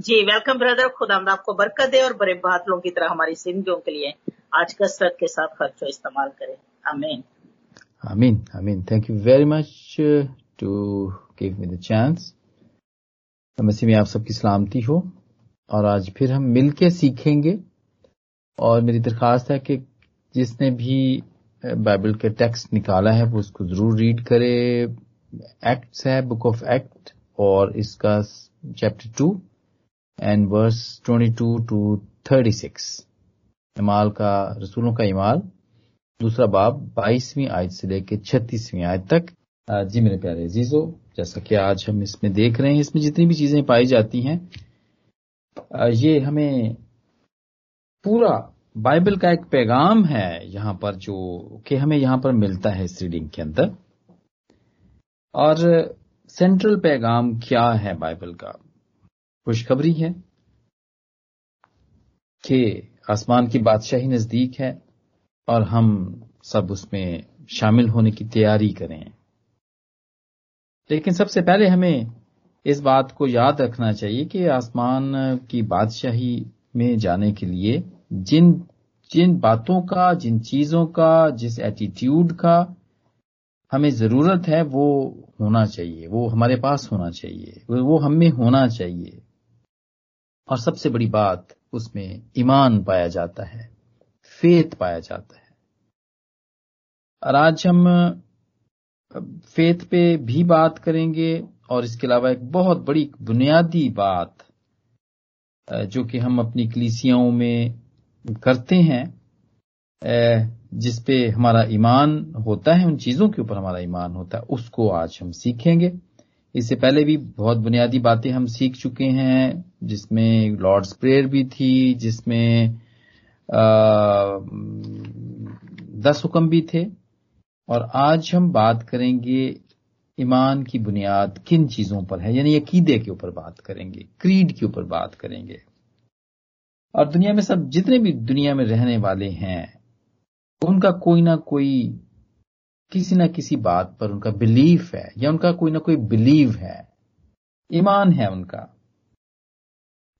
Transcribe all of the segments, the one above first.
जी welcome brother खुदा आपको बरकत दे और बड़े बादलों की तरह हमारी जिंदगियों के लिए आज कसरत के साथ खर्चो इस्तेमाल करें। आमीन आमीन आमीन thank you very much to give me the chance मसीह में आप सबकी सलामती हो। और आज फिर हम मिलके सीखेंगे। और मेरी दरखास्त है कि जिसने भी बाइबल के टेक्स्ट निकाला है, वो उसको ज़रूर रीड करे। एक्ट्स है बुक ऑफ़ एक्ट और इसका chapter two and verse twenty two to thirty six इमाल का, रसूलों का इमाल। दूसरा बाब, बाईसवीं आयत से लेकर छत्तीसवीं आयत तक। जी मेरे प्यारे जीजो जैसा कि आज हम इसमें देख रहे हैं, इसमें जितनी भी चीज़ें पाई जाती हैं ये हमें पूरा बाइबल का एक पैगाम है यहाँ पर जो कि हमें यहाँ पर मिलता है इस रीडिंग के अंदर। और सेंट्रल पैगाम क्या है बाइबल का? खुशखबरी है कि आसमान की बादशाही नज़दीक है और हम सब उसमें शामिल होने की तैयारी करें। लेकिन सबसे पहले हमें इस बात को याद रखना चाहिए कि आसमान की बादशाही में जाने के लिए जिन जिन बातों का, जिन चीज़ों का, जिस एटीट्यूड का हमें ज़रूरत है, वो होना चाहिए, वो हमारे पास होना चाहिए वो हम में होना चाहिए। और सबसे बड़ी बात, उसमें ईमान पाया जाता है फेथ पाया जाता है। और आज हम फेथ पे भी बात करेंगे और इसके अलावा एक बहुत बड़ी बुनियादी बात जो कि हम अपनी कलिसियाओं में करते हैं जिस पे हमारा ईमान होता है, उन चीज़ों के ऊपर हमारा ईमान होता है, उसको आज हम सीखेंगे। इससे पहले भी बहुत बुनियादी बातें हम सीख चुके हैं, जिसमें लॉर्ड्स प्रेयर भी थी, जिसमें दस हुक्म भी थे। और आज हम बात करेंगे ईमान की बुनियाद किन चीज़ों पर है, यानी अकीदे के ऊपर बात करेंगे, क्रीड के ऊपर बात करेंगे। और दुनिया में सब जितने भी दुनिया में रहने वाले हैं, उनका कोई ना कोई किसी ना किसी बात पर उनका बिलीफ है या उनका कोई ना कोई बिलीव है ईमान है उनका।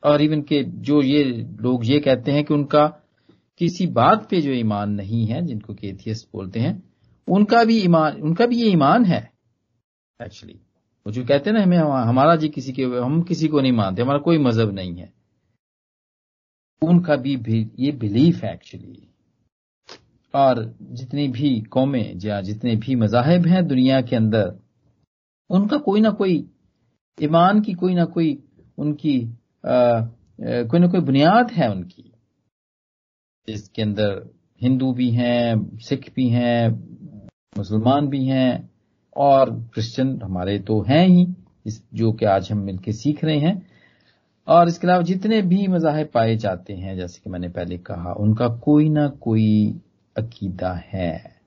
और इवन के जो ये लोग ये कहते हैं कि उनका किसी बात पे जो ईमान नहीं है जिनको के बोलते हैं उनका भी ईमान उनका भी ये ईमान है एक्चुअली वो जो कहते हैं ना हमें हमारा जी किसी के हम किसी को नहीं मानते हमारा कोई मज़हब नहीं है। उनका भी, भी ये बिलीफ है एक्चुअली और जितनी भी कौमें या जितने भी मजाहब हैं दुनिया के अंदर उनका कोई ना कोई ईमान की कोई ना कोई उनकी आ, कोई ना कोई बुनियाद है उनकी। इसके अंदर हिंदू भी हैं सिख भी हैं मुसलमान भी हैं और क्रिश्चियन हमारे तो हैं ही इस जो कि आज हम मिलकर सीख रहे हैं। और इसके अलावा जितने भी मजाहब पाए जाते हैं जैसे कि मैंने पहले कहा उनका कोई ना कोई अकीदा है।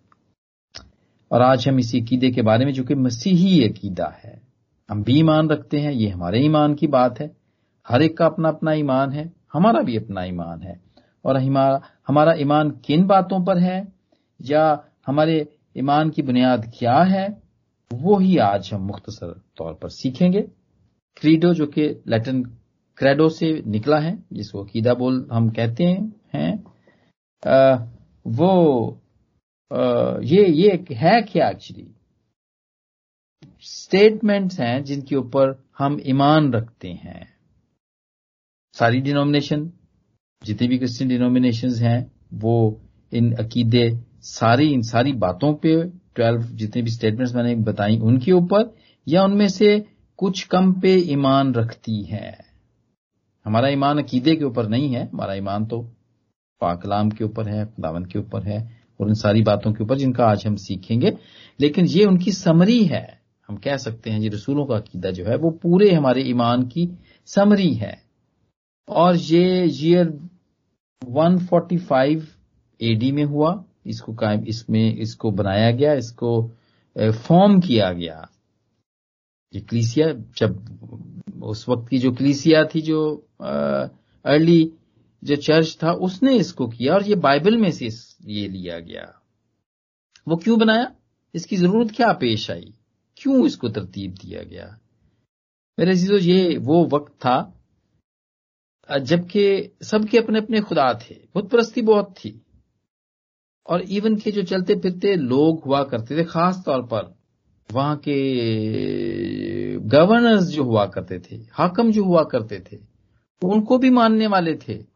और आज हम इसी अकीदे के बारे में, जो कि मसीही अकीदा है। हम भी ईमान रखते हैं, ये हमारे ईमान की बात है। हर एक का अपना अपना ईमान है, हमारा भी अपना ईमान है। और हमारा हमारा ईमान किन बातों पर है? या हमारे ईमान की बुनियाद क्या है? वो ही आज हम मुख्तसर तौर पर सीखेंगे। क्रीडो, जो कि लैटिन क्रेडो से निकला है, जिसको अकीदा बोल हम कहते हैं। वो आ, ये ये है क्या एक्चुअली स्टेटमेंट्स हैं जिनके ऊपर हम ईमान रखते हैं। सारी डिनोमिनेशन जितनी भी क्रिश्चियन डिनोमिनेशन हैं वो इन अकीदे सारी इन सारी बातों पे ट्वेल्व जितने भी स्टेटमेंट्स मैंने बताई उनके ऊपर या उनमें से कुछ कम पे ईमान रखती है। हमारा ईमान अकीदे के ऊपर नहीं है हमारा ईमान तो पाकलाम के ऊपर है, खुदावन के ऊपर है, और उन सारी बातों के ऊपर जिनका आज हम सीखेंगे। लेकिन ये उनकी समरी है। हम कह सकते हैं जी रसूलों का अकीदा जो है, वो पूरे हमारे ईमान की समरी है। और ये ईयर 145 एडी में हुआ। इसको कायम, इसमें, इसको बनाया गया, इसको फॉर्म किया गया। ये क्लीसिया, जब उस वक्त की जो क्लीसिया थी, जो अर्ली जो चर्च था, उसने इसको किया और ये बाइबल में से ये लिया गया। वो क्यों बनाया? इसकी ज़रूरत क्या पेश आई? क्यों इसको तरतीब दिया गया? मेरे चीज़ों ये वो वक्त था, जबकि सबके अपने अपने खुदा थे। बुत परस्ती बहुत थी। और इवन के जो चलते फिरते लोग हुआ करते थे, खास तौर पर, वहाँ के गवर्नर्स जो हुआ करते थे, हाकम जो हुआ करते थे उनको भी मानने वाले थे।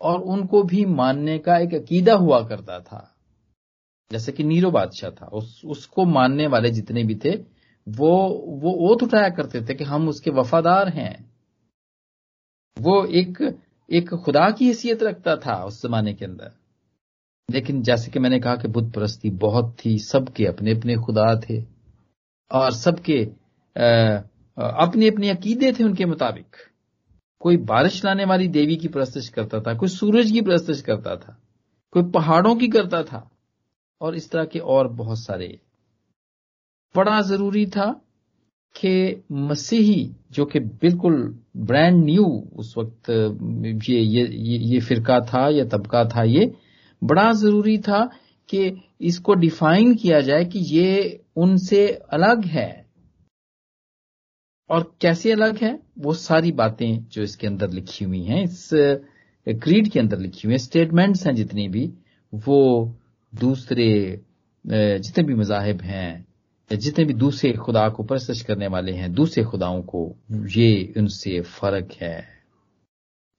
और उनको भी मानने का एक अकीदा हुआ करता था। जैसे कि नीरो बादशाह था। उस, उसको मानने वाले जितने भी थे, वो वो ओत उठाया करते थे कि हम उसके वफादार हैं। वो एक एक खुदा की हैसियत रखता था उस जमाने के अंदर। लेकिन जैसे कि मैंने कहा कि बुद्ध परस्ती बहुत थी, सबके अपने अपने खुदा थे और सबके अपने अपने अकीदे थे उनके मुताबिक। कोई बारिश लाने वाली देवी की प्रस्तश करता था, कोई सूरज की प्रस्तश करता था, कोई पहाड़ों की करता था, और इस तरह के और बहुत सारे। बड़ा ज़रूरी था कि मसीही, जो कि बिल्कुल ब्रांड न्यू उस वक्त, ये ये ये फिरका था, या तबका था ये, बड़ा ज़रूरी था कि इसको डिफाइन किया जाए कि ये उनसे अलग है। और कैसे अलग है? वो सारी बातें जो इसके अंदर लिखी हुई हैं, इस क्रीड के अंदर लिखी हुई हैं। स्टेटमेंट्स हैं जितनी भी, वो दूसरे जितने भी मजाहब हैं, जितने भी दूसरे खुदा को प्रस्तश करने वाले हैं, दूसरे खुदाओं को, ये उनसे फ़र्क है।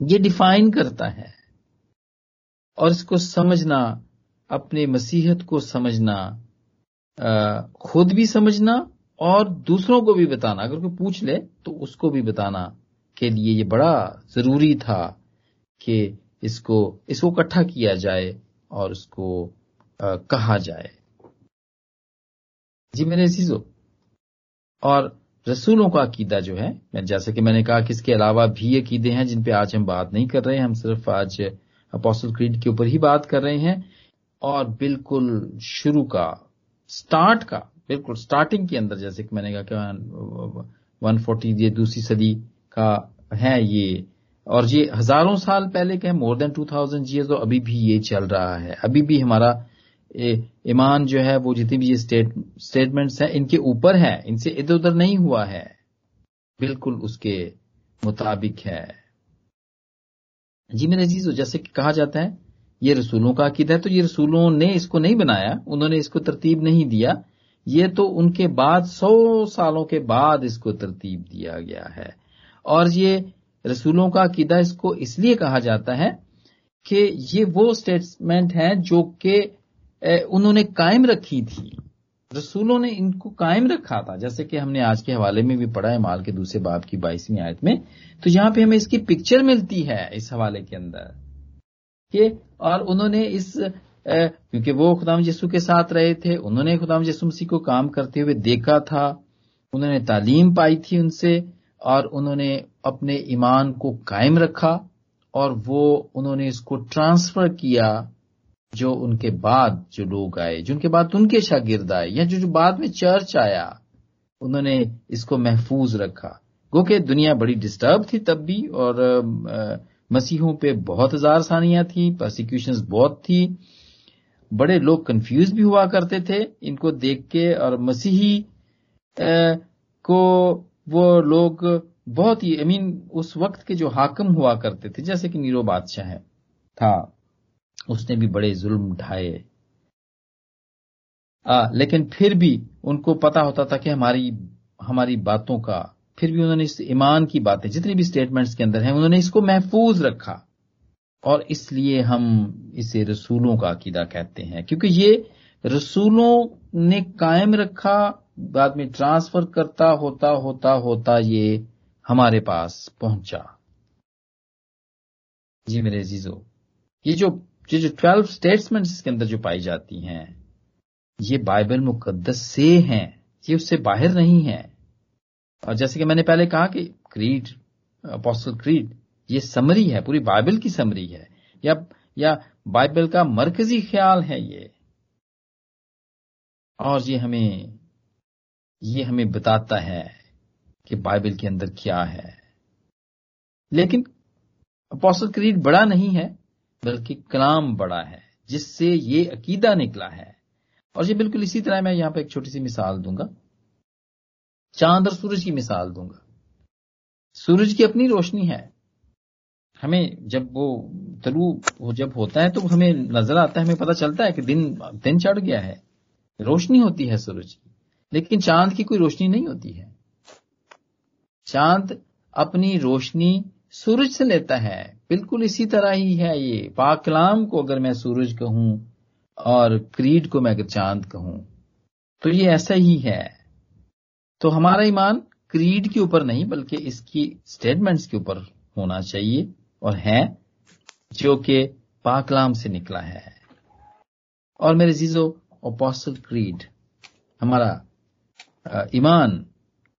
ये डिफाइन करता है। और इसको समझना, अपने मसीहत को समझना खुद भी समझना और दूसरों को भी बताना। अगर कोई पूछ ले तो उसको भी बताना के लिए ये बड़ा ज़रूरी था कि इसको इसको इकट्ठा किया जाए और उसको आ, कहा जाए। जी मेरे चीज़ों और रसूलों का अकीदा जो है मैं जैसे कि मैंने कहा कि इसके अलावा भी अकीदे हैं जिन पे आज हम बात नहीं कर रहे हैं। हम सिर्फ़ आज अपोस्टल क्रीड के ऊपर ही बात कर रहे हैं और बिल्कुल शुरू का स्टार्ट का बिल्कुल स्टार्टिंग के अंदर, जैसे कि मैंने कहा कि वन फोर्टी, ये दूसरी सदी का है ये। और ये हज़ारों साल पहले का more than two thousand year तो अभी भी ये चल रहा है। अभी भी हमारा ईमान जो है, वो जितनी भी ये स्टेट स्टेटमेंट्स हैं, इनके ऊपर है, इनसे इधर उधर नहीं हुआ है। बिल्कुल उसके मुताबिक है। जी मेरे अज़ीज़ जैसे कि कहा जाता है, ये रसूलों का अकीदा है तो ये रसूलों ने इसको नहीं बनाया, उन्होंने इसको तरतीब नहीं दिया। ये तो उनके बाद सौ सालों के बाद इसको तरतीब दिया गया है। और ये रसूलों का अकीदा इसको इसलिए कहा जाता है कि ये वो स्टेटमेंट है जो कि उन्होंने कायम रखी थी। रसूलों ने इनको कायम रखा था। जैसे कि हमने आज के हवाले में भी पढ़ा है, माल के दूसरे बाप की बाईसवीं आयत में। तो यहाँ पे हमें इसकी पिक्चर मिलती है, इस हवाले के अंदर। कि, और उन्होंने इस क्योंकि वो खुदाम यसु के साथ रहे थे उन्होंने खुदाम यसु मसीह को काम करते हुए देखा था उन्होंने तालीम पाई थी उनसे और उन्होंने अपने ईमान को कायम रखा और वो उन्होंने इसको ट्रांसफ़र किया जो उनके बाद जो लोग आए जो उनके बाद उनके शागिर्द आए या जो जो बाद में चर्च आया उन्होंने इसको महफूज रखा। गो के दुनिया बड़ी डिस्टर्ब थी तब भी और आ, मसीहों पे बहुत हज़ार सानियाँ थी प्रोसिक्यूशन बहुत थी बड़े लोग कंफ्यूज भी हुआ करते थे। इनको देख के और मसीही को वो लोग बहुत ही आई मीन उस वक्त के जो हाकम हुआ करते थे जैसे कि नीरो बादशाह है। था। उसने भी बड़े जुल्म उठाए। लेकिन फिर भी उनको पता होता था कि हमारी हमारी बातों का फिर भी उन्होंने इस ईमान की बातें जितनी भी स्टेटमेंट्स के अंदर हैं उन्होंने इसको महफूज रखा। और इसलिए हम इसे रसूलों का अकीदा कहते हैं। क्योंकि ये रसूलों ने कायम रखा, बाद में ट्रांसफ़र करता, होता होता होता ये हमारे पास पहुँचा। जी मेरे जीजो ये जो ये जो ट्वेल्व स्टेट्समेंट इसके अंदर जो पाई जाती हैं, ये बाइबल मुकद्दस से हैं, ये उससे बाहर नहीं है। और जैसे कि मैंने पहले कहा कि क्रीड, अपोस्टल क्रीड ये समरी है, पूरी बाइबल की समरी है। या या बाइबल का मरकजी ख्याल है ये। और ये हमें ये हमें बताता है कि बाइबल के अंदर क्या है। लेकिन अपोस्टल क्रीड बड़ा नहीं है, बल्कि कलाम बड़ा है, जिससे ये अकीदा निकला है। और ये बिल्कुल इसी तरह मैं यहाँ पर एक छोटी सी मिसाल दूँगा। चाँद और सूरज की मिसाल दूँगा। सूरज की अपनी रोशनी है हमें जब वो तलु, वो जब होता है तो हमें नज़र आता है, हमें पता चलता है कि दिन दिन चढ़ गया है। रोशनी होती है सूरज की, लेकिन चाँद की कोई रोशनी नहीं होती है। चाँद अपनी रोशनी सूरज से लेता है। बिल्कुल इसी तरह ही है ये। पाकलाम को अगर मैं सूरज कहूँ और क्रीड को मैं अगर चाँद कहूँ तो ये ऐसा ही है। तो हमारा ईमान क्रीड के ऊपर नहीं, बल्कि इसकी स्टेटमेंट्स के ऊपर होना चाहिए। और है, जो कि पाकलाम से निकला है। और मेरे जीजो ओपोस्टल क्रीड हमारा ईमान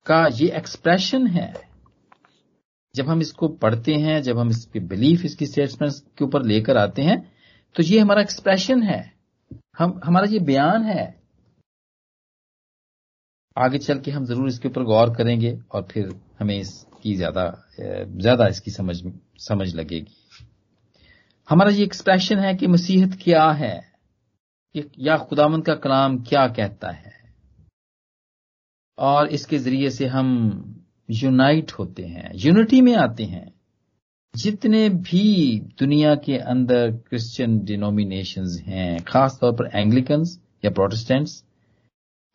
का ये एक्सप्रेशन है। जब हम इसको पढ़ते हैं, जब हम इस पे बिलीफ इसकी स्टेटमेंट्स के ऊपर लेकर आते हैं तो ये हमारा एक्सप्रेशन है। हम, हमारा ये बयान है। आगे चल के हम ज़रूर इसके ऊपर गौर करेंगे और फिर हमें इसकी ज़्यादा ज़्यादा इसकी समझ समझ लगेगी। हमारा ये एक्सप्रेशन है कि मसीहत क्या है? या खुदामंद का कलाम क्या कहता है? और इसके ज़रिए से हम यूनाइट होते हैं यूनिटी में आते हैं। जितने भी दुनिया के अंदर क्रिश्चियन डिनोमिनेशंस हैं खासतौर पर एंग्लिकन्स या प्रोटेस्टेंट्स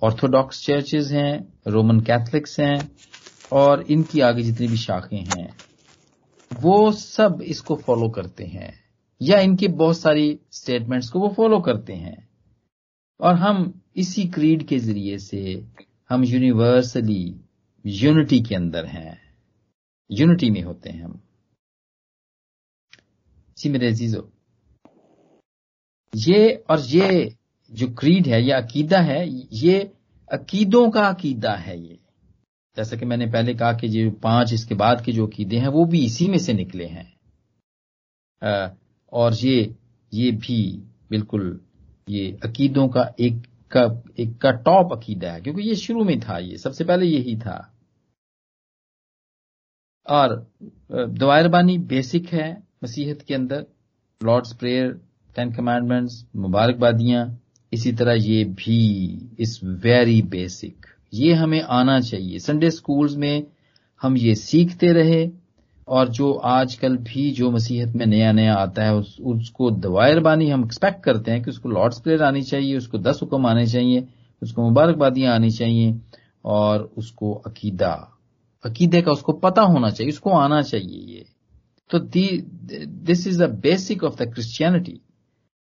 ऑर्थोडॉक्स चर्चेज हैं रोमन कैथलिक्स हैं और इनकी आगे जितनी भी शाखें हैं, वो सब इसको फॉलो करते हैं। या इनकी बहुत सारी स्टेटमेंट्स को वो फॉलो करते हैं। और हम इसी क्रीड के ज़रिए से हम यूनिवर्सली यूनिटी के अंदर हैं। यूनिटी में होते हैं हम। जी मेरे अजीजो, ये और ये जो क्रीड है, या अकीदा है, ये अकीदों का अकीदा है ये। जैसा कि मैंने पहले कहा कि जो पाँच इसके बाद के जो अकीदे हैं, वो भी इसी में से निकले हैं। और ये ये भी बिल्कुल, ये अकीदों का एक का एक का टॉप अकीदा है, क्योंकि ये शुरू में था ये, सबसे पहले यही था। और दवायरबानी बेसिक है मसीहत के अंदर, लॉर्ड्स प्रेयर, टेन कमांडमेंट्स, मुबारकबादियाँ, इसी तरह ये भी इज़ वेरी बेसिक ये हमें आना चाहिए। संडे स्कूल्स में हम ये सीखते रहे और जो आजकल भी जो मसीहत में नया नया आता है उस, उसको दवायर बानी हम एक्सपेक्ट करते हैं कि उसको लॉर्ड्स प्रेयर आनी चाहिए उसको दस हुक्म आने चाहिए उसको मुबारकबादियाँ आनी चाहिए और उसको अकीदा। अकीदे का उसको पता होना चाहिए उसको आना चाहिए ये। तो this is the basic of the Christianity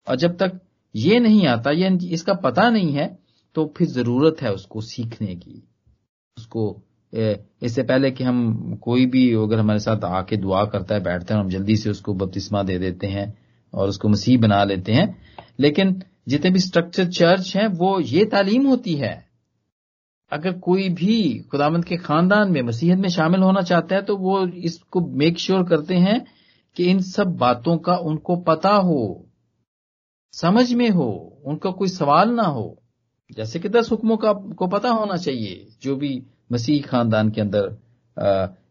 और जब तक ये नहीं आता ये इसका पता नहीं है तो फिर ज़रूरत है उसको सीखने की। उसको इससे पहले कि हम कोई भी अगर हमारे साथ आके दुआ करता है, बैठते हैं, हम जल्दी से उसको बपतिस्मा दे देते हैं और उसको मसीह बना लेते हैं, लेकिन जितने भी स्ट्रक्चर चर्च हैं, वो ये तालीम होती है। अगर कोई भी खुदामंद के खानदान में, मसीहत में शामिल होना चाहता है तो वो इसको मेक श्योर sure करते हैं कि इन सब बातों का उनको पता हो, समझ में हो, उनका कोई सवाल ना हो। जैसे कि दस हुक्मों का, को पता होना चाहिए, जो भी मसीह खानदान के अंदर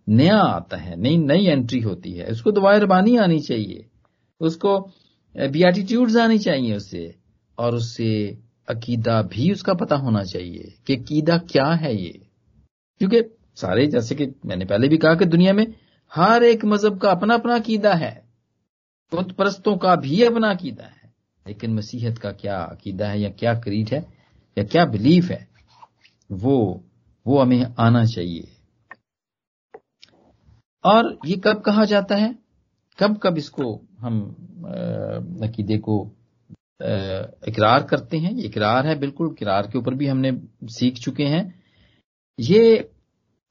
नया आता है, नई नई एंट्री होती है, उसको दुआ रबानी आनी चाहिए, उसको बियाटीट्यूड्स आनी चाहिए उससे और उससे अकीदा भी उसका पता होना चाहिए कि अकीदा क्या है ये। क्योंकि सारे, जैसे कि मैंने पहले भी कहा कि दुनिया में हर एक मज़हब का अपना अपना अकीदा है बुत परस्तों का भी अपना अकीदा है, लेकिन मसीहत का क्या अकीदा है या क्या क्रीड है या क्या बिलीफ है? वो वो हमें आना चाहिए। और ये कब कहा जाता है? कब कब इसको हम अकीदे को इकरार करते हैं? इकरार है बिल्कुल किरार के ऊपर भी हमने सीख चुके हैं। ये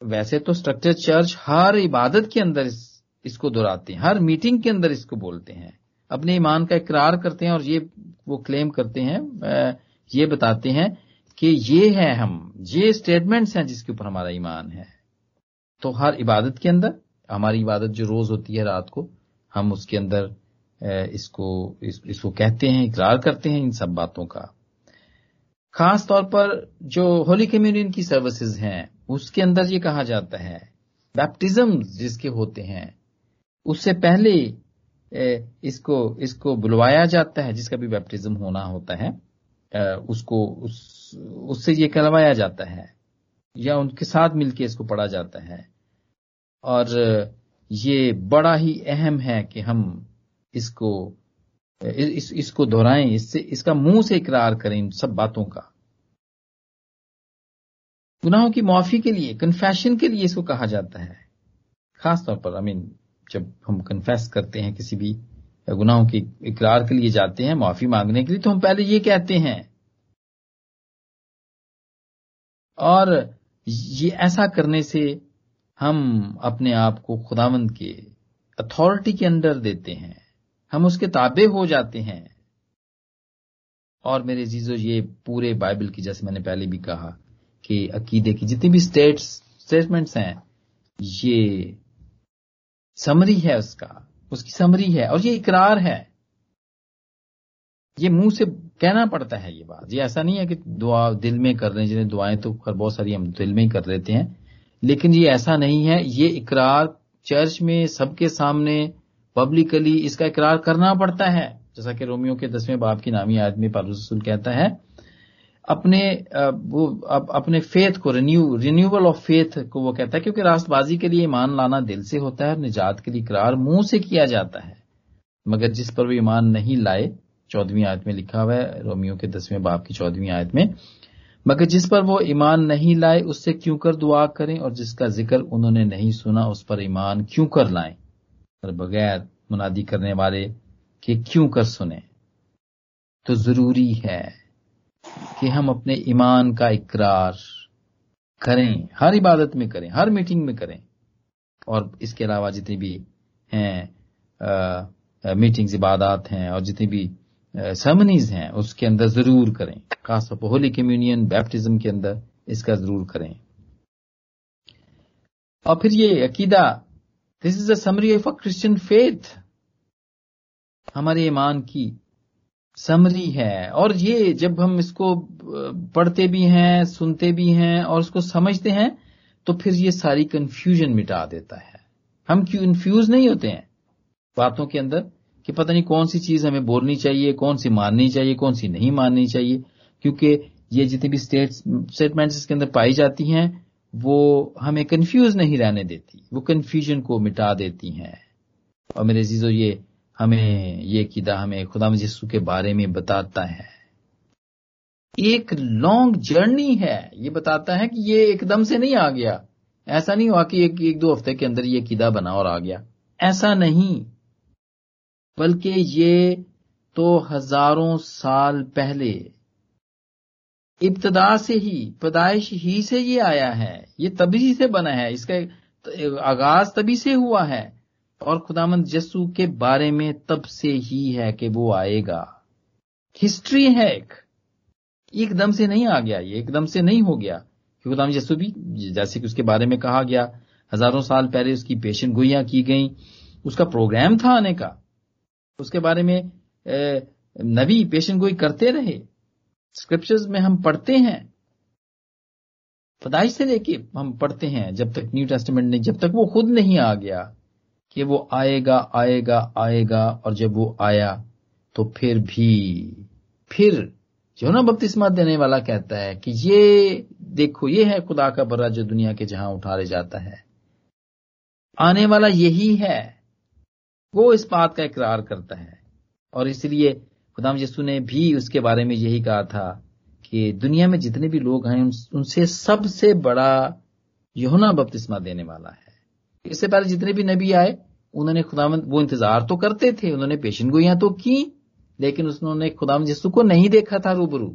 वैसे तो स्ट्रक्चर चर्च हर इबादत के अंदर इस, इसको दोहराते हैं हर मीटिंग के अंदर इसको बोलते हैं। अपने ईमान का इकरार करते हैं और ये वो क्लेम करते हैं ये बताते हैं कि ये है हम ये स्टेटमेंट्स हैं जिसके ऊपर हमारा ईमान है। तो हर इबादत के अंदर हमारी इबादत जो रोज होती है रात को हम उसके अंदर इसको इस, इसको कहते हैं इकरार करते हैं इन सब बातों का। खास तौर पर जो होली कम्युनियन की सर्विसेज़ हैं उसके अंदर ये कहा जाता है बैप्टिज्म जिसके होते हैं उससे पहले इसको इसको बुलवाया जाता है जिसका भी बैप्टिज्म होना होता है। उसको उस, उससे ये कहलवाया जाता है या उनके साथ मिलकर इसको पढ़ा जाता है। और ये बड़ा ही अहम है कि हम इसको इस, इसको दोहराएँ इससे इसका मुँह से इकरार करें इन सब बातों का। गुनाहों की माफ़ी के लिए कन्फेशन के लिए इसको कहा जाता है। खासतौर पर आई मीन जब हम कन्फेस करते हैं किसी भी गुनाहों के इकरार के लिए जाते हैं, माफ़ी मांगने के लिए तो हम पहले ये कहते हैं। और ये ऐसा करने से हम अपने आप को खुदावंद के अथॉरिटी के अंडर देते हैं। हम उसके ताबे हो जाते हैं। और मेरे जीजो ये पूरे बाइबल की, जैसे मैंने पहले भी कहा कि अकीदे की जितनी भी स्टेट्स स्टेटमेंट्स हैं, ये समरी है उसका। उसकी समरी है और ये इकरार है। ये मुँह से कहना पड़ता है ये बात। ये ऐसा नहीं है कि दुआ दिल में कर रहे हैं, जिन्हें दुआएँ तो बहुत सारी हम दिल में ही कर लेते हैं। लेकिन ये ऐसा नहीं है। ये इकरार चर्च में सबके सामने पब्लिकली इसका इकरार करना पड़ता है। जैसा कि रोमियो के दसवें बाप की नामी आदमी पारूसुल कहता है अपने वो अपने फेथ को रिन्यू रिन्यूअल ऑफ़ फेथ को वो कहता है, क्योंकि राष्ट्रबाजी के लिए ईमान लाना दिल से होता है और निजात के लिए करार मुँह से किया जाता है। मगर जिस पर वो ईमान नहीं लाए, चौदहवीं आयत में लिखा हुआ है, रोमियो के दसवें बाप की चौदहवीं आयत में, मगर जिस पर वो ईमान नहीं लाए, उससे क्यों कर दुआ करें और जिसका ज़िक्र उन्होंने नहीं सुना, उस पर ईमान क्यों कर लाएँ? और बगैर मुनादी करने वाले के क्यों कर सुने? तो ज़रूरी है कि हम अपने ईमान का इकरार करें, हर इबादत में करें, हर मीटिंग में करें। और इसके अलावा जितनी भी हैं मीटिंग्स, इबादत हैं, और जितनी भी सेमनीज हैं, उसके अंदर ज़रूर करें। खासतौर पर होली कम्युनियन बैप्टिज्म के अंदर इसका ज़रूर करें। और फिर ये अकीदा this is a summary of a Christian faith हमारे ईमान की समरी है। और ये जब हम इसको पढ़ते भी हैं, सुनते भी हैं और उसको समझते हैं तो फिर ये सारी कंफ्यूजन मिटा देता है। हम क्यों इन्फ्यूज नहीं होते हैं? बातों के अंदर कि पता नहीं कौन सी चीज़ हमें बोलनी चाहिए, कौन सी माननी चाहिए, कौन सी नहीं माननी चाहिए, क्योंकि ये जितनी भी स्टेटमेंट्स इसके अंदर पाई जाती हैं, वो हमें कंफ्यूज नहीं रहने देती, वो कंफ्यूजन को मिटा देती हैं। और मेरे जीजो ये हमें ये किदा हमें खुदा यीशु के बारे में बताता है। एक लॉन्ग जर्नी है। ये बताता है कि ये एकदम से नहीं आ गया। ऐसा नहीं हुआ कि एक, एक दो हफ़्ते के अंदर ये किदा बना और आ गया। ऐसा नहीं। बल्कि ये तो हज़ारों साल पहले इब्तदा से ही पैदाइश ही से ये आया है। ये तभी से बना है। इसका आगाज़ तभी से हुआ है। और खुदामंद यस्सु के बारे में तब से ही है कि वो आएगा। हिस्ट्री है एक। एकदम से नहीं आ गया, ये एकदम से नहीं हो गया। खुदाम यस्सु भी, जैसे कि उसके बारे में कहा गया, हज़ारों साल पहले उसकी पेशन गोइयाँ की गई, उसका प्रोग्राम था आने का। उसके बारे में नबी पेशन गोई करते रहे। स्क्रिप्चर्स में हम पढ़ते हैं। पदाइश से लेके हम पढ़ते हैं, जब तक न्यू टेस्टमेंट ने जब तक वो खुद नहीं आ गया। कि वो आएगा आएगा आएगा और जब वो आया तो फिर भी, फिर जो बपतिस्मा देने वाला कहता है कि ये देखो, ये है खुदा का बर्रा जो दुनिया के जहाँ उठारे जाता है। आने वाला यही है। वो इस बात का इकरार करता है। और इसलिए खुदाम यसु ने भी उसके बारे में यही कहा था कि दुनिया में जितने भी लोग हैं उनसे सबसे बड़ा योना बपतिस्मा देने वाला है। इससे पहले जितने भी नबी आए, उन्होंने खुदामंद वो इंतज़ार तो करते थे, उन्होंने पेशन गोइयाँ तो की, लेकिन उन्होंने खुदाम यीशु को नहीं देखा था रूबरू।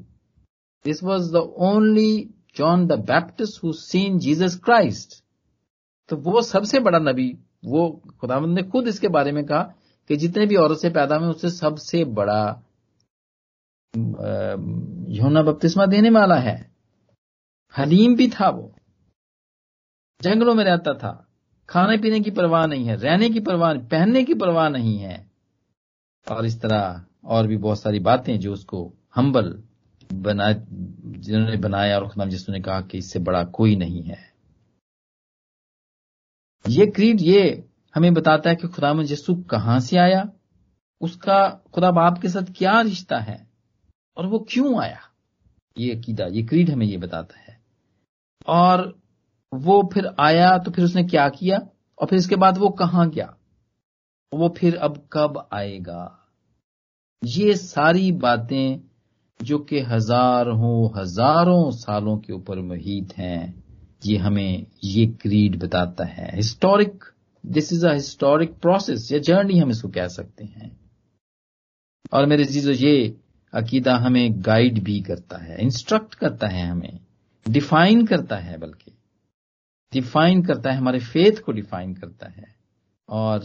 This was the only John the Baptist who seen Jesus Christ तो वो सबसे बड़ा नबी, वो खुदामंद ने खुद इसके बारे में कहा कि जितने भी औरत से पैदा हुए, उससे सबसे बड़ा योना बपतिस्मा देने वाला है। हलीम भी था वो। जंगलों में रहता था। खाने पीने की परवाह नहीं है, रहने की परवाह, पहनने की परवाह नहीं है। और इस तरह और भी बहुत सारी बातें जो उसको हम्बल बना, जिन्होंने बनाया और खुदाम जिसने कहा कि इससे बड़ा कोई नहीं है। ये क्रीड ये हमें बताता है कि खुदा यसु कहाँ से आया? उसका खुदा बाप के साथ क्या रिश्ता है? और वो क्यों आया? ये अकीदा, ये क्रीड हमें ये बताता है। और वो फिर आया तो फिर उसने क्या किया? और फिर इसके बाद वो कहाँ गया? वो फिर अब कब आएगा? ये सारी बातें जो कि हज़ारों हज़ारों सालों के ऊपर मुहित हैं, ये हमें ये क्रीड बताता है। Historic this is a historic process या जर्नी हम इसको कह सकते हैं। और मेरे चीज़ों ये अकीदा हमें गाइड भी करता है इंस्ट्रक्ट करता है हमें डिफाइन करता है बल्कि। डिफाइन करता है, हमारे फेथ को डिफाइन करता है। और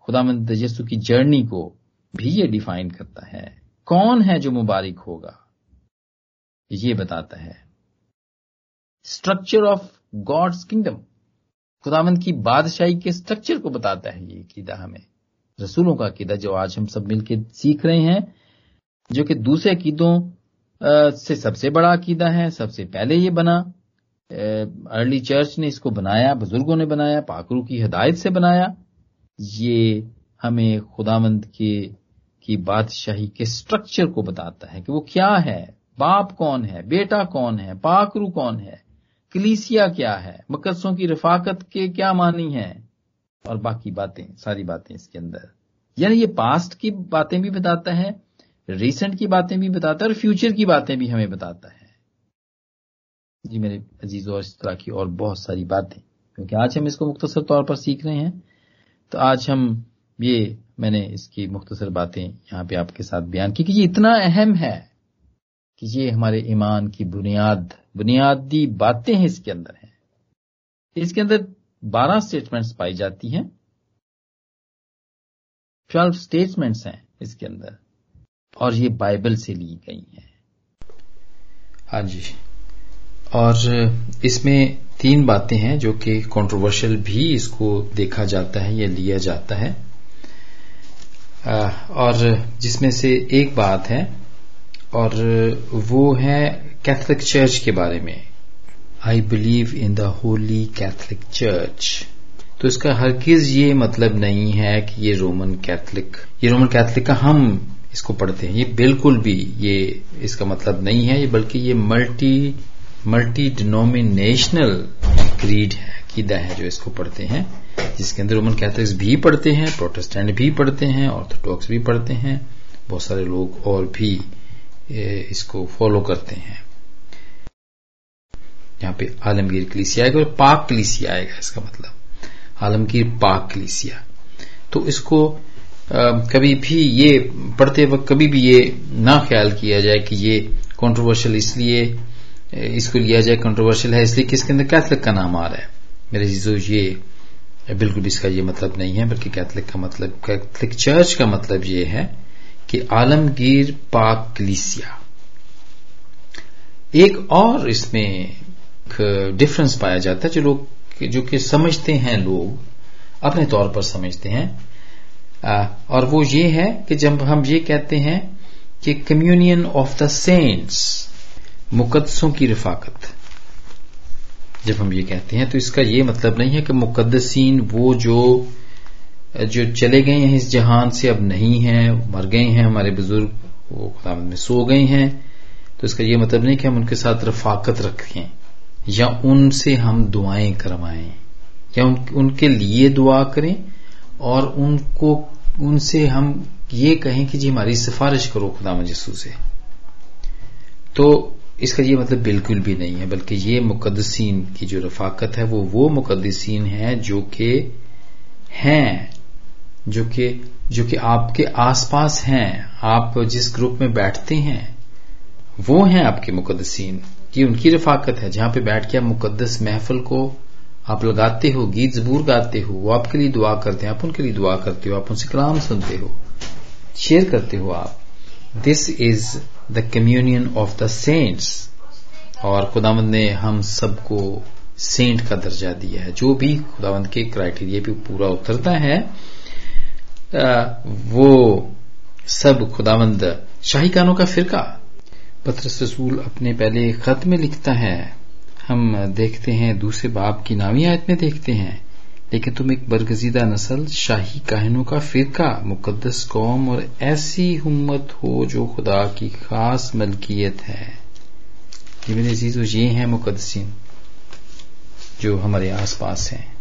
खुदामंद यसु की जर्नी को भी ये डिफाइन करता है। कौन है जो मुबारक होगा? ये बताता है। स्ट्रक्चर ऑफ़ गॉड्स किंगडम खुदामंद की बादशाही के स्ट्रक्चर को बताता है ये कीदा हमें। रसूलों का कीदा जो आज हम सब मिलकर सीख रहे हैं, जो कि दूसरे कीदों से सबसे बड़ा अकीदा है, सबसे पहले ये बना। अर्ली चर्च ने इसको बनाया, बुज़ुर्गों ने बनाया पाकरू की हिदायत से बनाया। ये हमें खुदामंद के, की बादशाही के स्ट्रक्चर को बताता है कि वो क्या है। बाप कौन है? बेटा कौन है? पाकरू कौन है? कलीसिया क्या है? मकदसों की रफाकत के क्या मानी है? और बाकी बातें, सारी बातें इसके अंदर। यानी ये पास्ट की बातें भी बताता है रिसेंट की बातें भी बताता है, और फ्यूचर की बातें भी हमें बताता है। जी मेरे अजीजों और इस तरह की और बहुत सारी बातें, क्योंकि आज हम इसको मुख्तसर तौर पर सीख रहे हैं। तो आज हम ये मैंने इसकी मुख्तसर बातें यहाँ पे आपके साथ बयान की कि ये इतना अहम है कि ये हमारे ईमान की बुनियाद, बुनियादी बातें हैं इसके अंदर हैं। इसके अंदर बारह स्टेटमेंट्स पाई जाती हैं। ट्वेल्व स्टेटमेंट्स हैं इसके अंदर, और ये बाइबल से ली गई हैं। हाँ जी। और इसमें तीन बातें हैं जो कि कंट्रोवर्शियल भी इसको देखा जाता है या लिया जाता है। और जिसमें से एक बात है, और वो है कैथलिक चर्च के बारे में। I believe in the holy Catholic church तो इसका हरगिज ये मतलब नहीं है कि ये रोमन कैथलिक ये रोमन कैथलिक का हम इसको पढ़ते हैं। ये बिल्कुल भी ये इसका मतलब नहीं है, ये बल्कि ये मल्टी मल्टी डिनोमिनेशनल क्रीड है कीदा है जो इसको पढ़ते हैं जिसके अंदर रोमन कैथलिक्स भी पढ़ते हैं प्रोटेस्टेंट भी पढ़ते हैं ऑर्थोडॉक्स भी पढ़ते हैं बहुत सारे लोग और भी इसको फॉलो करते हैं। यहाँ पे आलमगीर कलीसिया आएगा और पाक कलीसिया आएगा इसका मतलब। आलमगीर पाक कलीसिया। तो इसको आ, कभी भी ये पढ़ते वक्त कभी भी ये ना ख्याल किया जाए कि ये कंट्रोवर्शियल इसलिए इसको लिया जाए कंट्रोवर्शियल है, इसलिए कि इसके अंदर कैथलिक का नाम आ रहा है? मेरे चीज़ों ये बिल्कुल इसका ये मतलब नहीं है, बल्कि कैथलिक का मतलब कैथलिक चर्च का मतलब ये है कि आलमगीर पाक कलीसिया। एक और इसमें डिफरेंस पाया जाता है, जो लोग, जो कि समझते हैं लोग, अपने तौर पर समझते हैं। और वो ये है कि जब हम ये कहते हैं कि कम्युनियन ऑफ़ द सेंट्स मुकदसों की रफाकत। जब हम ये कहते हैं तो इसका ये मतलब नहीं है कि मुकदसिन वो जो जो चले गए हैं इस जहान से अब नहीं है मर गए हैं हमारे बुज़ुर्ग वो खुदा में सो गए हैं। तो इसका ये मतलब नहीं कि हम उनके साथ रफाकत रखें या उनसे हम दुआएँ करवाएँ या उन, उनके लिए दुआ करें और उनको उनसे हम ये कहें कि जी हमारी सिफारिश करो खुदा मजसू से। तो इसका ये मतलब बिल्कुल भी नहीं है, बल्कि ये मुकदसिन की जो रफाकत है, वो वो मुकदसिन है जो कि हैं, जो कि जो कि आपके आसपास हैं, आप जिस ग्रुप में बैठते हैं, वो हैं आपके मुकदसिन ये उनकी रफाकत है, जहाँ पे बैठ के आप मुकदस महफल को आप लगाते हो, गीत जबूर गाते हो, वो आपके लिए दुआ करते हैं, आप उनके लिए दुआ करते हो, आप उनसे कलाम सुनते हो, शेयर करते हो आप। This is the communion of the saints और खुदावंद ने हम सबको सेंट का दर्जा दिया है। जो भी खुदावंद के क्राइटेरिया पे पूरा उतरता है वो सब खुदावंद शाही कानों का फिरका। पत्र रसूल अपने पहले खत में लिखता है, हम देखते हैं दूसरे बाप की नामी आयत में देखते हैं। लेकिन तुम एक बरगजीदा नस्ल, शाही काहनों का फिरका मुकदस कौम और ऐसी उम्मत हो जो खुदा की खास मलकियत है। मेरे अज़ीज़ ये हैं मुकदसिन जो हमारे आसपास हैं।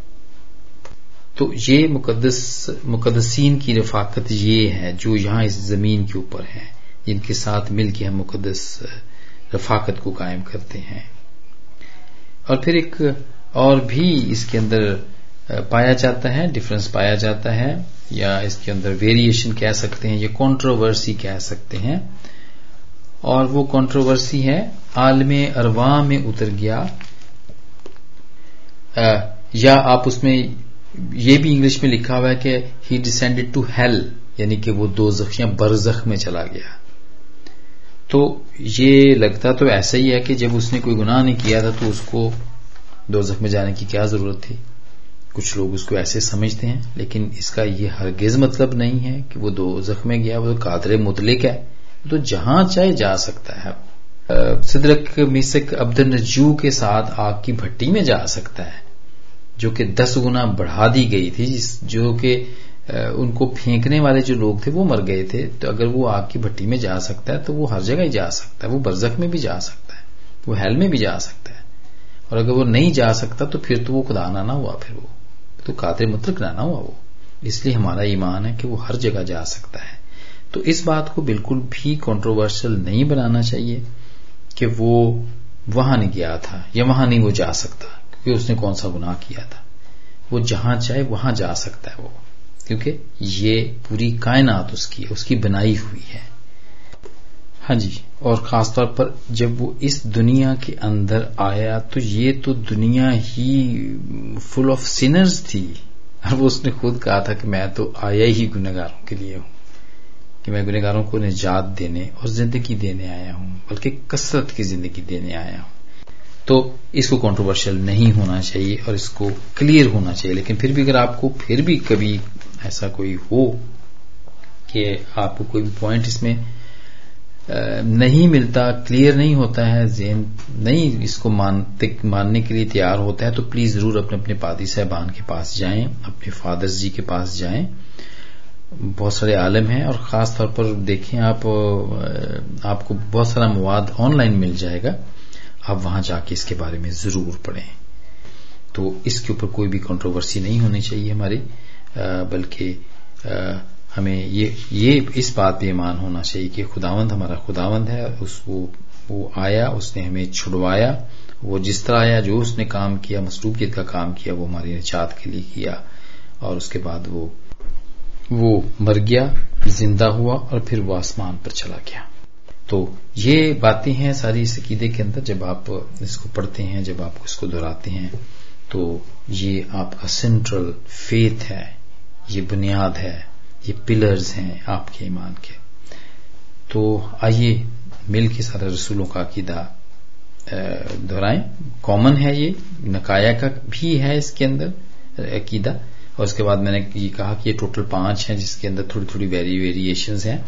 तो ये मुकदस मुकदसीन की रफाकत ये है, जो यहाँ इस ज़मीन के ऊपर है, जिनके साथ मिलकर हम मुकदस रफाकत को कायम करते हैं। और फिर एक और भी इसके अंदर पाया जाता है डिफरेंस पाया जाता है या इसके अंदर वेरिएशन कह सकते हैं या कंट्रोवर्सी कह सकते हैं। और वो कंट्रोवर्सी है आलम अरवा में उतर गया। आ, या आप उसमें ये भी इंग्लिश में लिखा हुआ है कि ही डिसेंडेड टू हेल यानी कि वो दो जख या बरजख में चला गया। तो ये लगता तो ऐसा ही है कि जब उसने कोई गुनाह नहीं किया था तो उसको दो जख में जाने की क्या ज़रूरत थी? कुछ लोग उसको ऐसे समझते हैं, लेकिन इसका ये हरगिज मतलब नहीं है कि वो दो जख में गया, वो कादरे मुतलिक है। तो जहाँ चाहे जा सकता है। सिदरक मिसक अब्दुल नजू के साथ आग की भट्टी में जा सकता है, जो कि दस गुना बढ़ा दी गई थी जो कि उनको फेंकने वाले जो लोग थे वो मर गए थे। तो अगर वो आग की भट्टी में जा सकता है तो वो हर जगह ही जा सकता है। वो बरजक में भी जा सकता है, वो हेल में भी जा सकता है। और अगर वो नहीं जा सकता तो फिर तो वो खुदा ना हुआ फिर वो। तो कातर मुतरक ना हुआ वो। इसलिए हमारा ईमान है कि वो हर जगह जा सकता है। तो इस बात को बिल्कुल भी कंट्रोवर्शियल नहीं बनाना चाहिए कि वो वहाँ नहीं गया था या वहाँ नहीं वो जा सकता, क्योंकि उसने कौन सा गुनाह किया था। वो जहाँ चाहे वहाँ जा सकता है वो, क्योंकि ये पूरी कायनात उसकी उसकी बनाई हुई है। हाँ जी। और खासतौर पर जब वो इस दुनिया के अंदर आया तो ये तो दुनिया ही फुल ऑफ़ सिनर्स थी। और वो उसने खुद कहा था कि मैं तो आया ही गुनहगारों के लिए हूँ, कि मैं गुनहगारों को निजात देने और ज़िंदगी देने आया हूँ, बल्कि कसरत की ज़िंदगी देने आया हूँ। तो इसको कंट्रोवर्शियल नहीं होना चाहिए और इसको क्लियर होना चाहिए। लेकिन फिर भी अगर आपको, फिर भी कभी ऐसा कोई हो कि आपको कोई पॉइंट इसमें नहीं मिलता क्लियर नहीं होता है जेन नहीं इसको मानते, मानने के लिए तैयार होता है तो प्लीज़ ज़रूर अपने अपने पादी साहबान के पास जाएँ, अपने फादर्स जी के पास जाएँ। बहुत सारे आलम हैं और खास तौर पर देखें आप आपको बहुत सारा मवाद ऑनलाइन मिल जाएगा, आप वहाँ जाके इसके बारे में ज़रूर पढ़ें। तो इसके ऊपर कोई भी कंट्रोवर्सी नहीं होनी चाहिए हमारी बल्कि हमें ये ये, इस बात पे ईमान होना चाहिए कि खुदावंद हमारा खुदावंद है, उस, वो वो आया, उसने हमें छुड़वाया, वो जिस तरह आया, जो उसने काम किया मसरूबियत का काम किया, वो हमारी निजात के लिए किया। और उसके बाद वो वो मर गया, ज़िंदा हुआ और फिर वो आसमान पर चला गया। तो ये बातें हैं सारी इस अकीदे के अंदर, जब आप इसको पढ़ते हैं, जब आप इसको दोहराते हैं तो ये आपका सेंट्रल फेथ है, ये बुनियाद है। ये पिलर्स हैं आपके ईमान के। तो आइए मिल के सारे रसूलों का अकीदा दोहराएँ। कॉमन है ये नकाया का भी है इसके अंदर अकीदा। और उसके बाद मैंने ये कहा कि ये टोटल पाँच हैं जिसके अंदर थोड़ी थोड़ी वेरी वेरिएशन हैं।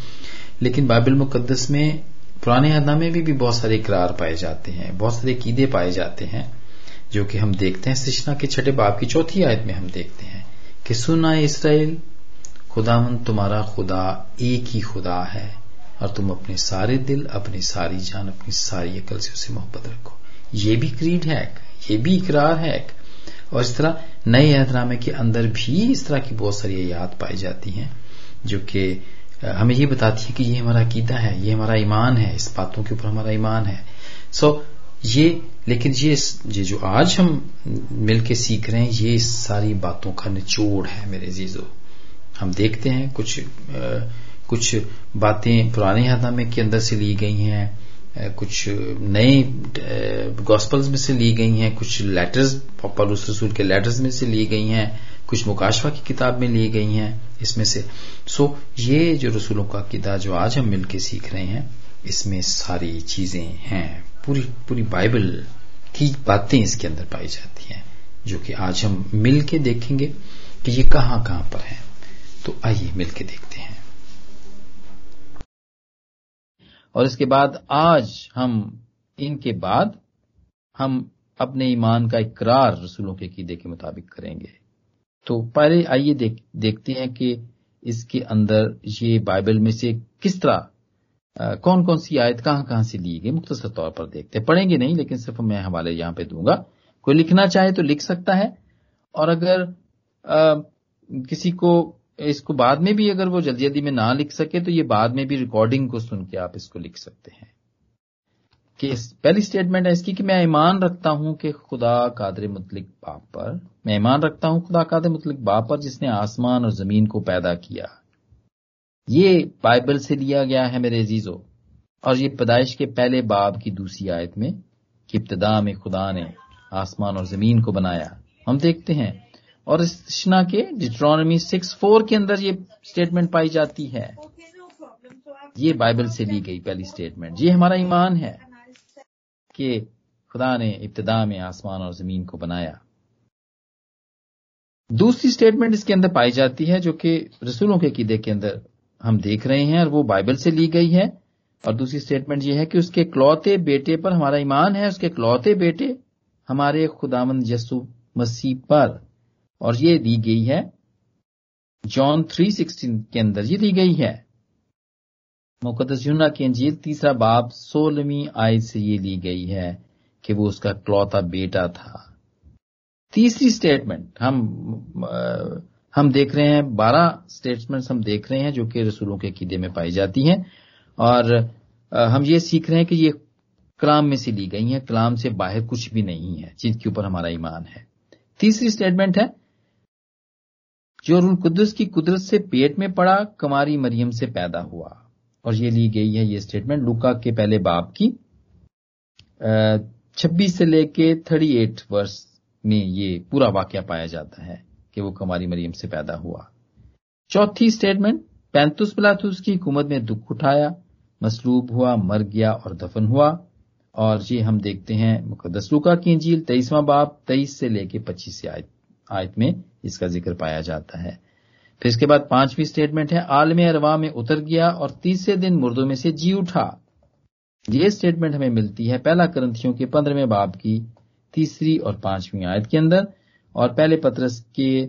लेकिन बाइबल मुकदस में पुराने अदा में भी, भी बहुत सारे इकरार पाए जाते हैं बहुत सारे कीदे पाए जाते हैं जो कि हम देखते हैं। सृष्टा के छठे बाप की चौथी आयत में हम देखते हैं कि सुना इसराइल खुदावन तुम्हारा खुदा एक ही खुदा है, और तुम अपने सारे दिल, अपनी सारी जान, अपनी सारी अकल से उसे मोहब्बत रखो। ये भी क्रीड है, ये भी इकरार है। और इस तरह नए अहदनामे के अंदर भी इस तरह की बहुत सारी याद पाई जाती हैं, जो कि हमें ये बताती है कि ये हमारा कीदा है, ये हमारा ईमान है, इस बातों के ऊपर हमारा ईमान है। सो, ये, लेकिन ये ये जो आज हम मिलके सीख रहे हैं, ये सारी बातों का निचोड़ है मेरे जीजो हम देखते हैं कुछ आ, कुछ बातें पुराने हदामे के अंदर से ली गई हैं कुछ नए गॉस्पल्स में से ली गई हैं कुछ लेटर्स पलूस रसूल के लेटर्स में से ली गई हैं कुछ मुकाशवा की किताब में ली गई हैं इसमें से। सो ये जो रसूलों का किदा जो आज हम मिलकर सीख रहे हैं इसमें सारी चीज़ें हैं। पूरी पूरी बाइबल की बातें इसके अंदर पाई जाती हैं जो कि आज हम मिल के देखेंगे कि ये कहाँ कहाँ पर है। तो आइए मिलकर देखते हैं। और इसके बाद आज हम इनके बाद हम अपने ईमान का इकरार रसूलों के कीदे के मुताबिक करेंगे। तो पहले आइए देख, देखते हैं कि इसके अंदर ये बाइबल में से किस तरह कौन कौन सी आयत कहाँ कहाँ से ली गई मुख्तर तौर पर देखते हैं। पढ़ेंगे नहीं लेकिन सिर्फ़ मैं हवाले यहाँ पे दूँगा। कोई लिखना चाहे तो लिख सकता है। और अगर आ, किसी को इसको बाद में भी अगर वो जल्दी जल्दी में ना लिख सके तो ये बाद में भी रिकॉर्डिंग को सुन के आप इसको लिख सकते हैं। कि पहली स्टेटमेंट है इसकी कि मैं ईमान रखता हूँ कि खुदा कादर मुतलिक बाप पर, मैं ईमान रखता हूँ खुदा कादर मुतलिक बाप पर जिसने आसमान और ज़मीन को पैदा किया। ये बाइबल से लिया गया है मेरे अजीजों, और ये पैदाइश के पहले बाब की दूसरी आयत में कि इब्तदा में खुदा ने आसमान और ज़मीन को बनाया। हम देखते हैं और इस तृष्णा के डिट्रॉनमी सिक्स फोर के अंदर ये स्टेटमेंट पाई जाती है। ये बाइबल से ली गई पहली स्टेटमेंट ये हमारा ईमान है कि खुदा ने इब्तदा में आसमान और ज़मीन को बनाया। दूसरी स्टेटमेंट इसके अंदर पाई जाती है जो कि रसूलों के कीदे के अंदर हम देख रहे हैं और वो बाइबल से ली गई है। और दूसरी स्टेटमेंट ये है कि उसके क्लौते बेटे पर हमारा ईमान है उसके क्लौते बेटे हमारे खुदामंद यसु मसीह पर। और ये दी गई है जॉन थ्री सिक्सटीन के अंदर, ये दी गई है। मुकदस यूना की अंजीर तीसरा बाप सोलहवीं आयत से ये ली गई है कि वो उसका क्लौता बेटा था। तीसरी स्टेटमेंट हम हम देख रहे हैं, बारह स्टेटमेंट्स हम देख रहे हैं जो कि रसूलों के कीदे में पाई जाती हैं। और हम ये सीख रहे हैं कि ये कलाम में से ली गई हैं, कलाम से बाहर कुछ भी नहीं है, जिनके ऊपर हमारा ईमान है। तीसरी स्टेटमेंट है जो कुदस की कुदरत से पेट में पड़ा कमारी मरियम से पैदा हुआ। और ये ली गई है ये स्टेटमेंट लुका के पहले बाप की। छब्बीस से लेके थर्टी एट वर्ष में ये पूरा वाक्य पाया जाता है कि वो कमारी मरियम से पैदा हुआ। चौथी स्टेटमेंट पैंतुस पिलातुस की हुकूमत में दुख उठाया, मसलूब हुआ, मर गया और दफन हुआ। और ये हम देखते हैं मुकदस लुका की इंजील तेईसवां बाप तेईस से लेके पच्चीस आयत आयत में। इसका ज़िक्र पाया जाता है। फिर इसके बाद पांचवी स्टेटमेंट है, आलम अरवा में उतर गया और तीसरे दिन मुर्दों में से जी उठा। ये स्टेटमेंट हमें मिलती है पहला ग्रंथियों के पंद्रहवें बाब की तीसरी और पांचवी आयत के अंदर और पहले पत्रस के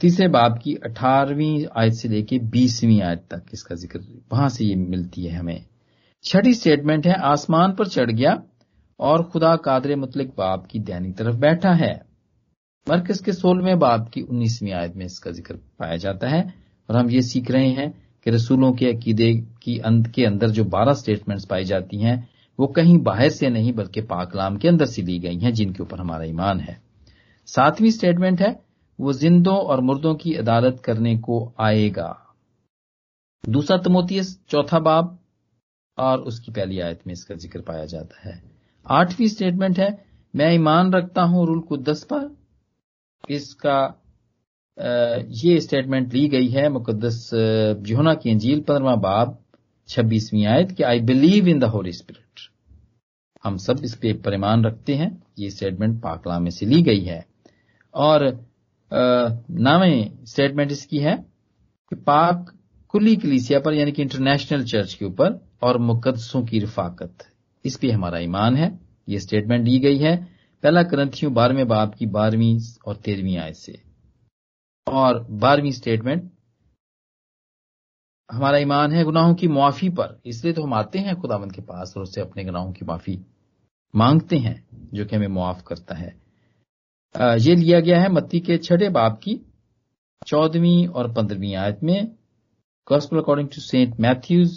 तीसरे बाब की अठारहवीं आयत से लेके बीसवीं आयत तक इसका ज़िक्र, वहाँ से ये मिलती है हमें। छठी स्टेटमेंट है, आसमान पर चढ़ गया और खुदा कादर मुतलिक बाप की दैनी तरफ़ बैठा है। मरकज के सोलहवें बाप की उन्नीसवीं आयत में इसका ज़िक्र पाया जाता है और हम ये सीख रहे हैं कि रसूलों के अकीदे की अंत के अंदर जो बारह स्टेटमेंट्स पाई जाती हैं, वो कहीं बाहर से नहीं, बल्कि पाकलाम के अंदर से ली गई हैं, जिनके ऊपर हमारा ईमान है। सातवीं स्टेटमेंट है, वो जिंदों और मुर्दों की अदालत करने को आएगा। दूसरा तमोतियस चौथा बाब और उसकी पहली आयत में इसका ज़िक्र पाया जाता है। आठवीं स्टेटमेंट है, मैं ईमान रखता हूँ रुल कुद्दस पर। इसका ये स्टेटमेंट ली गई है मुकदस जोना की अंजील पंद्रवा बाब छब्बीसवीं आयत कि I believe in the holy spirit हम सब इस पे परिमान रखते हैं, ये स्टेटमेंट पाकला में से ली गई है। और नामे स्टेटमेंट इसकी है कि पाक कुली कलीसिया पर, यानी कि इंटरनेशनल चर्च के ऊपर, और मुकदसों की रिफाकत। इस पे हमारा ईमान है, ये स्टेटमेंट दी गई है। पहला ग्रंथियों बारहवें बाप की बारहवीं और तेरहवीं आयत से। और बारहवीं स्टेटमेंट हमारा ईमान है गुनाहों की मुआफी पर। इसलिए तो हम आते हैं खुदावंत के पास और उससे अपने गुनाहों की माफ़ी मांगते हैं, जो कि हमें मुआफ करता है। ये लिया गया है मत्ती के छठे बाप की, चौदहवीं और पंद्रहवीं आयत में। Gospel according to Saint Matthews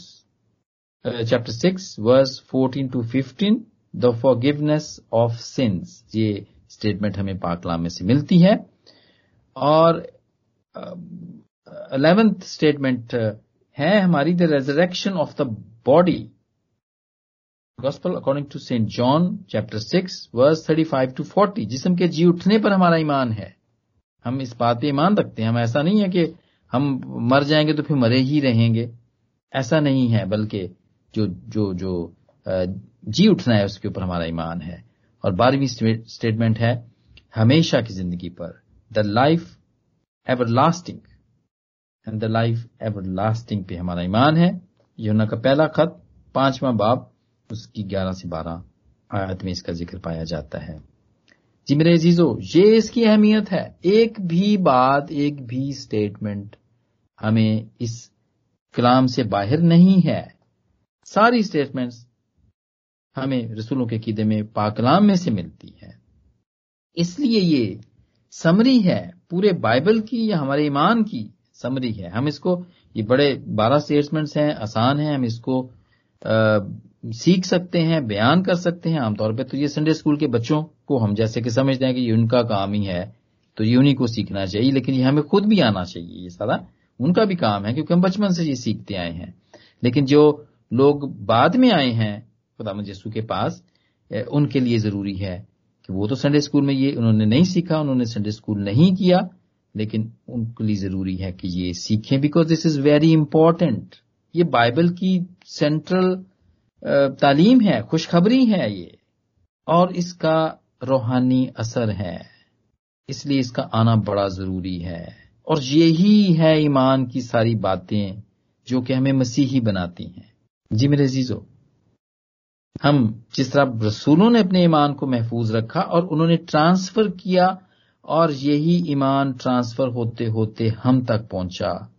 chapter six verse fourteen to fifteen the forgiveness of sins ये स्टेटमेंट हमें पाकलाम में से मिलती है। और अलेवेंथ स्टेटमेंट है हमारी the resurrection of the body gospel according to Saint John chapter six verse thirty five to forty जिसम के जी उठने पर हमारा ईमान है। हम इस बात पे ईमान रखते हैं। हम ऐसा नहीं है कि हम मर जाएँगे तो फिर मरे ही रहेंगे। ऐसा नहीं है, बल्कि जो जो जो जी उठना है, उसके ऊपर हमारा ईमान है। और बारहवीं स्टेटमेंट है, हमेशा की ज़िंदगी पर the life everlasting and the life everlasting पे हमारा ईमान है। योना का पहला खत, पांचवा बाब, उसकी ग्यारह से बारह आयत में इसका ज़िक्र पाया जाता है। जी मेरे अजीजो, ये इसकी अहमियत है। एक भी बात, एक भी स्टेटमेंट हमें इस कलाम से बाहर नहीं है। सारी स्टेटमेंट्स हमें रसूलों के कीदे में पाकलाम में से मिलती है। इसलिए ये समरी है पूरे बाइबल की या हमारे ईमान की समरी है। हम इसको ये बड़े बारह स्टेटमेंट्स हैं आसान है हम इसको आ, सीख सकते हैं बयान कर सकते हैं। आमतौर पर तो ये संडे स्कूल के बच्चों को हम जैसे कि समझते हैं कि ये उनका काम ही है तो ये उन्हीं को सीखना चाहिए लेकिन ये हमें खुद भी आना चाहिए ये सारा उनका भी काम है क्योंकि हम बचपन से ये सीखते आए हैं। लेकिन जो लोग बाद में आए हैं, खुदा यसु के पास उनके लिए ज़रूरी है कि वो तो संडे स्कूल में ये उन्होंने नहीं सीखा, उन्होंने संडे स्कूल नहीं किया, लेकिन उनके लिए ज़रूरी है कि ये सीखें because this is very important ये बाइबल की सेंट्रल तालीम है, खुशखबरी है ये, और इसका रूहानी असर है। इसलिए इसका आना बड़ा ज़रूरी है। और यही है ईमान की सारी बातें जो कि हमें मसीही बनाती हैं। जी मेरे जीजो हम जिस तरह रसूलों ने अपने ईमान को महफूज रखा और उन्होंने ट्रांसफ़र किया और यही ईमान ट्रांसफ़र होते होते हम तक पहुँचा,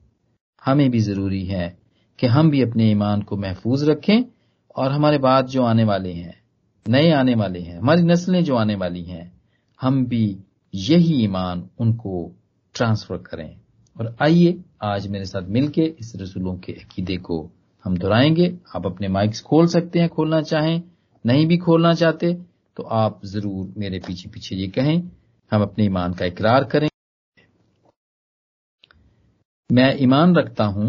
हमें भी ज़रूरी है कि हम भी अपने ईमान को महफूज रखें और हमारे बाद जो आने वाले हैं, नए आने वाले हैं, हमारी नस्लें जो आने वाली हैं, हम भी यही ईमान उनको ट्रांसफ़र करें। और आइए आज मेरे साथ मिलके इस रसूलों के अकीदे को हम दोहराएँगे। आप अपने माइक्स खोल सकते हैं खोलना चाहें नहीं भी खोलना चाहते तो आप ज़रूर मेरे पीछे पीछे ये कहें। हम अपने ईमान का इकरार करें। मैं ईमान रखता हूँ।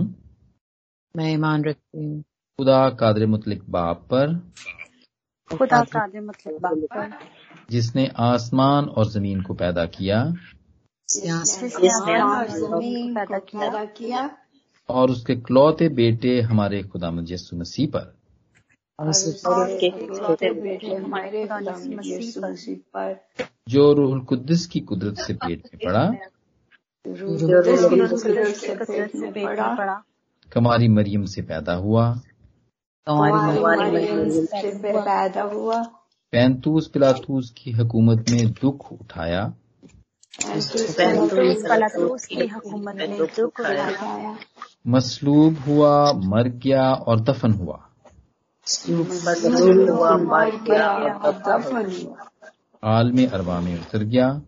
मैं ईमान रखती हूँ। खुदा कादर मुतलिक बाप पर। खुदा कादर मुतलिक बाप पर। जिसने आसमान और ज़मीन को पैदा किया। पैदा किया। और उसके क्लौते बेटे हमारे खुदा यसु मसीह पर। जो रूहुल कुद्दस की कुदरत से पेट में पड़ा। कमारी मरियम से पैदा हुआ। पैदा हुआ। पैंतूस पिलातूस की हुकूमत में दुख उठाया। मसलूब हुआ मर गया और दफन हुआ। आलम अरबा में उतर गया।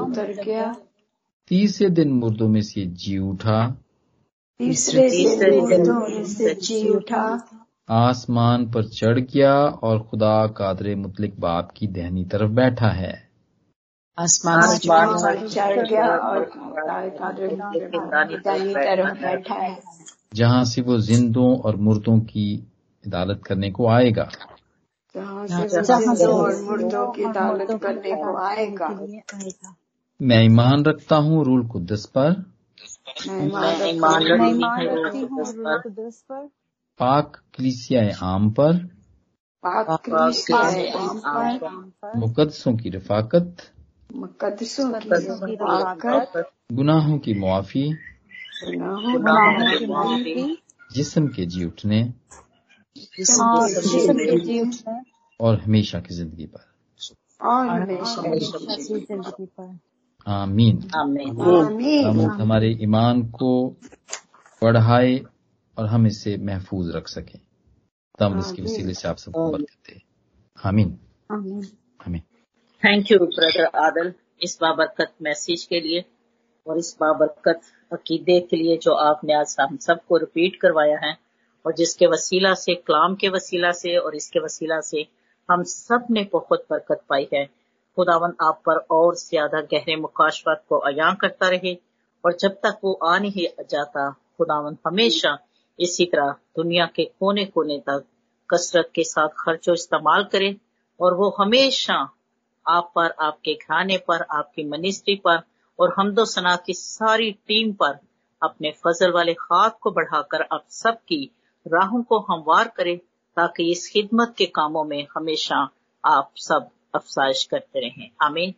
उतर गया। तीसरे दिन मुर्दों में से जी उठा। तीसरे से जी उठा। आसमान पर चढ़ गया और खुदा कादरे मुतलिक बाप की दहनी तरफ़ बैठा है। आसमान पर चढ़ गया और बैठा है। जहाँ से वो जिंदों और मुर्दों की अदालत करने को आएगा। जहाँ से और मुर्दों की अदालत करने को आएगा। मैं ईमान रखता हूँ रूल कुद्दस पर। मैं ईमान कुदस पर। पाक कलीसिया आम पर। मुकदसों की रफाकत। गुनाहों की मुआफी। गुनाहों की माफ़ी जिस्म के जी उठने। और हमेशा की ज़िंदगी पर। और हमेशा ज़िंदगी पर। आमीन। हमारे ईमान को बढ़ाए और हम इसे महफूज रख सकें। तब इसके वसीले से आप सबको बरकत दे। आमीन। आमीन। थैंक यू ब्रदर आदल इस बाबरकत मैसेज के लिए और इस बाबरकत अकीदे के लिए जो आपने आज हम सबको रिपीट करवाया है और जिसके वसीला से, कलाम के वसीला से और इसके वसीला से हम सबने बहुत बरकत पाई है। खुदावन आप पर और ज़्यादा गहरे मुकाशवात को अया करता रहे और जब तक वो आ नहीं जाता, खुदावन हमेशा इसी तरह दुनिया के कोने कोने तक कसरत के साथ खर्चो इस्तेमाल करे और वो हमेशा आप पर, आपके घराने पर, आपकी मिनिस्ट्री पर और हमदो सना की सारी टीम पर अपने फजल वाले खाक को बढ़ाकर आप सबकी राहों को हमवार करें ताकि इस खिदमत के कामों में हमेशा आप सब अफसाइश करते रहें। आमीन।